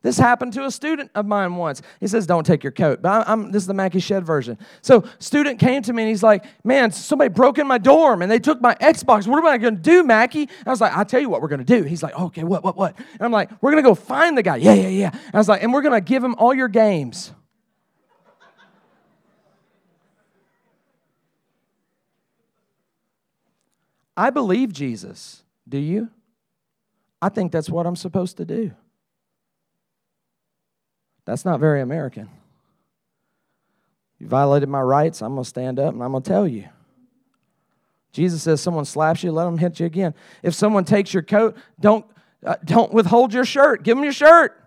this happened to a student of mine once. He says, "Don't take your coat." But I'm, this is the Mackie Shed version. So, student came to me and he's like, "Man, somebody broke in my dorm and they took my Xbox. What am I going to do, Mackie?" I was like, "I'll tell you what we're going to do." He's like, "Okay, what, what, what?" And I'm like, "We're going to go find the guy." Yeah, yeah, yeah. And I was like, "And we're going to give him all your games." I believe Jesus. Do you? I think that's what I'm supposed to do. That's not very American. You violated my rights, I'm going to stand up and I'm going to tell you. Jesus says, someone slaps you, let them hit you again. If someone takes your coat, don't, uh, don't withhold your shirt. Give them your shirt.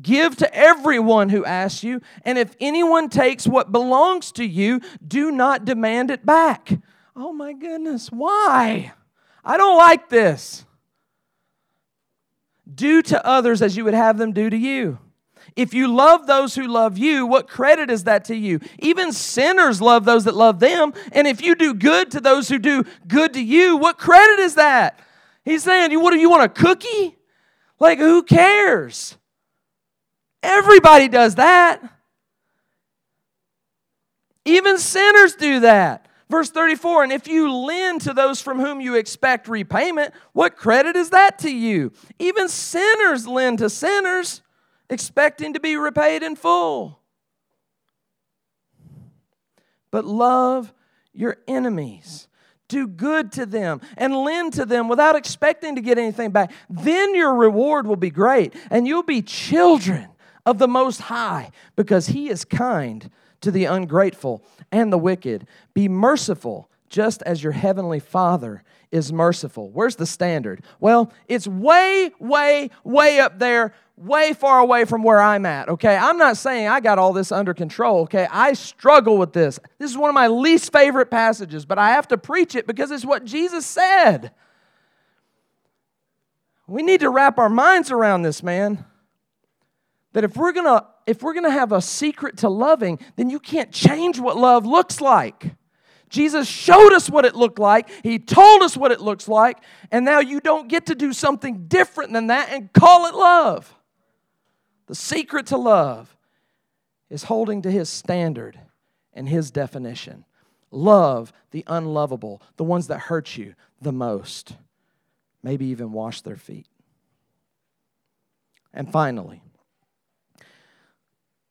Give to everyone who asks you. And if anyone takes what belongs to you, do not demand it back. Oh my goodness, why? I don't like this. Do to others as you would have them do to you. If you love those who love you, what credit is that to you? Even sinners love those that love them. And if you do good to those who do good to you, what credit is that? He's saying, you, what do you want a cookie? Like, who cares? Everybody does that. Even sinners do that. Verse 34 And if you lend to those from whom you expect repayment, what credit is that to you? Even sinners lend to sinners expecting to be repaid in full. But love your enemies. Do good to them and lend to them without expecting to get anything back. Then your reward will be great, and you'll be children of the Most High because He is kind to the ungrateful and the wicked. Be merciful just as your heavenly Father is merciful. Where's the standard? Well, it's way, way, way up there, way far away from where I'm at, okay? I'm not saying I got all this under control, okay? I struggle with this. This is one of my least favorite passages, but I have to preach it because it's what Jesus said. We need to wrap our minds around this, man. That if we're gonna if we're gonna have a secret to loving, then you can't change what love looks like. Jesus showed us what it looked like. He told us what it looks like. And now you don't get to do something different than that and call it love. The secret to love is holding to his standard and his definition. Love the unlovable, the ones that hurt you the most. Maybe even wash their feet. And finally,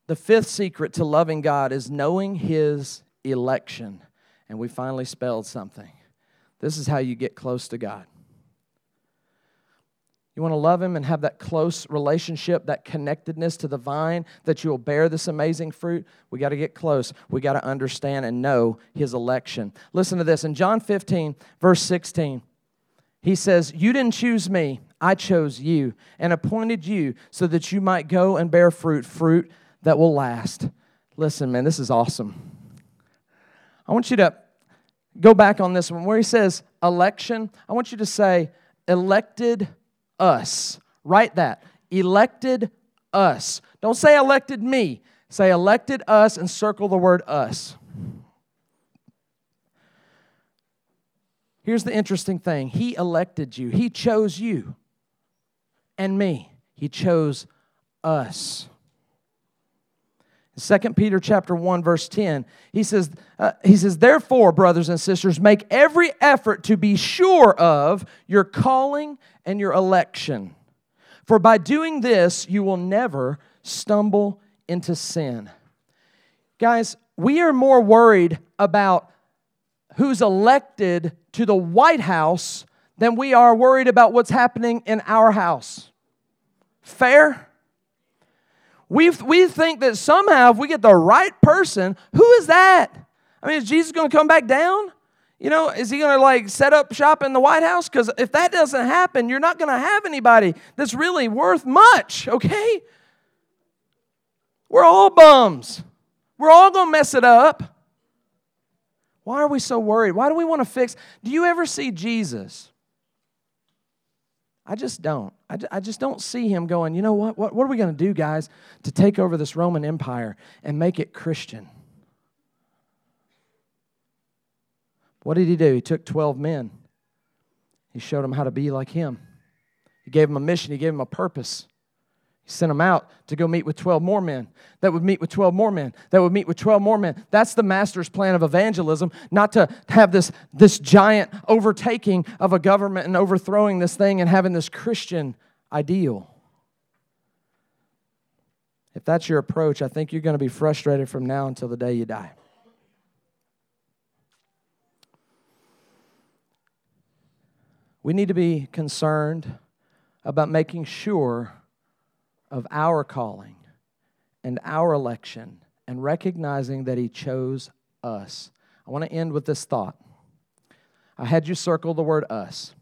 the fifth secret to loving God is knowing his election and we finally spelled something. This is how you get close to God. You want to love Him and have that close relationship, that connectedness to the vine, that you'll bear this amazing fruit. We got to get close. We got to understand and know His election. Listen to this. In John 15, verse 16, He says, You didn't choose me, I chose you and appointed you so that you might go and bear fruit, fruit that will last. Listen, man, this is awesome. I want you to go back on this one where he says election. I want you to say, elected us. Write that. Elected us. Don't say elected me. Say elected us and circle the word us. Here's the interesting thing He elected you, He chose you and me. He chose us. 2 Peter chapter 1 verse 10 he says uh, he says therefore brothers and sisters make every effort to be sure of your calling and your election. For by doing this you will never stumble into sin. Guys we are more worried about who's elected to the white house than we are worried about what's happening in our house. Fair we, we think that somehow if we get the right person, who is that? I mean, is Jesus going to come back down? You know, is he going to like set up shop in the White House? Because if that doesn't happen, you're not going to have anybody that's really worth much, okay? We're all bums. We're all going to mess it up. Why are we so worried? Why do we want to fix? Do you ever see Jesus? I just don't. I just don't see him going, you know what? What, what are we going to do, guys, to take over this Roman Empire and make it Christian? What did he do? He took 12 men, he showed them how to be like him. He gave them a mission, he gave them a purpose. He sent them out to go meet with 12 more men that would meet with 12 more men that would meet with 12 more men. That's the master's plan of evangelism, not to have this, this giant overtaking of a government and overthrowing this thing and having this Christian ideal. If that's your approach, I think you're going to be frustrated from now until the day you die. We need to be concerned about making sure of our calling and our election and recognizing that He chose us. I want to end with this thought. I had you circle the word us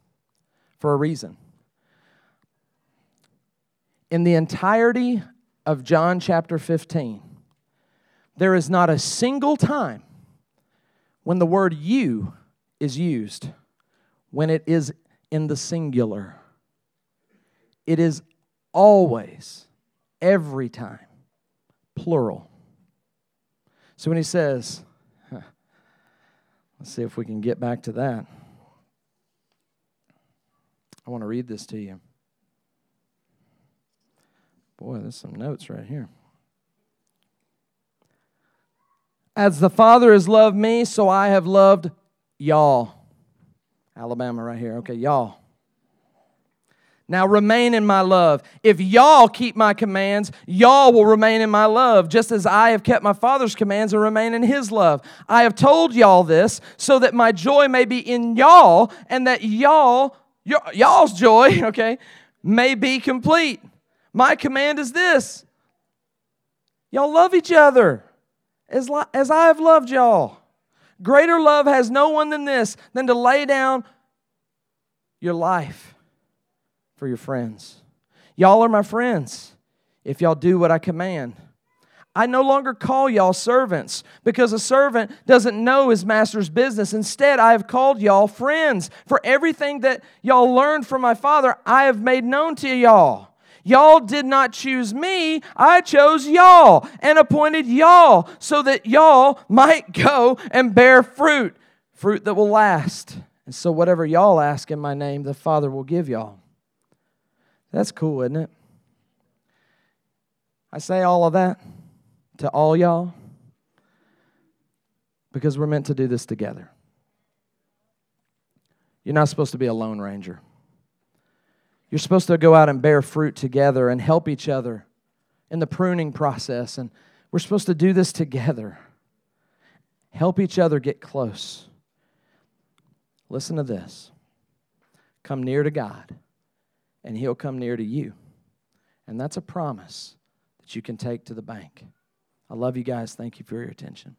for a reason. In the entirety of John chapter 15, there is not a single time when the word you is used when it is in the singular. It is always, every time, plural. So when he says, huh, let's see if we can get back to that. I want to read this to you. Boy, there's some notes right here. As the Father has loved me, so I have loved y'all. Alabama, right here. Okay, y'all. Now remain in my love. If y'all keep my commands, y'all will remain in my love, just as I have kept my Father's commands and remain in his love. I have told y'all this so that my joy may be in y'all and that y'all, y'all's joy, okay, may be complete. My command is this y'all love each other as, as I have loved y'all. Greater love has no one than this, than to lay down your life for your friends. Y'all are my friends if y'all do what I command. I no longer call y'all servants because a servant doesn't know his master's business. Instead, I have called y'all friends. For everything that y'all learned from my father, I have made known to y'all. Y'all did not choose me, I chose y'all and appointed y'all so that y'all might go and bear fruit, fruit that will last. And so, whatever y'all ask in my name, the Father will give y'all. That's cool, isn't it? I say all of that to all y'all because we're meant to do this together. You're not supposed to be a lone ranger. You're supposed to go out and bear fruit together and help each other in the pruning process. And we're supposed to do this together. Help each other get close. Listen to this come near to God and He'll come near to you. And that's a promise that you can take to the bank. I love you guys. Thank you for your attention.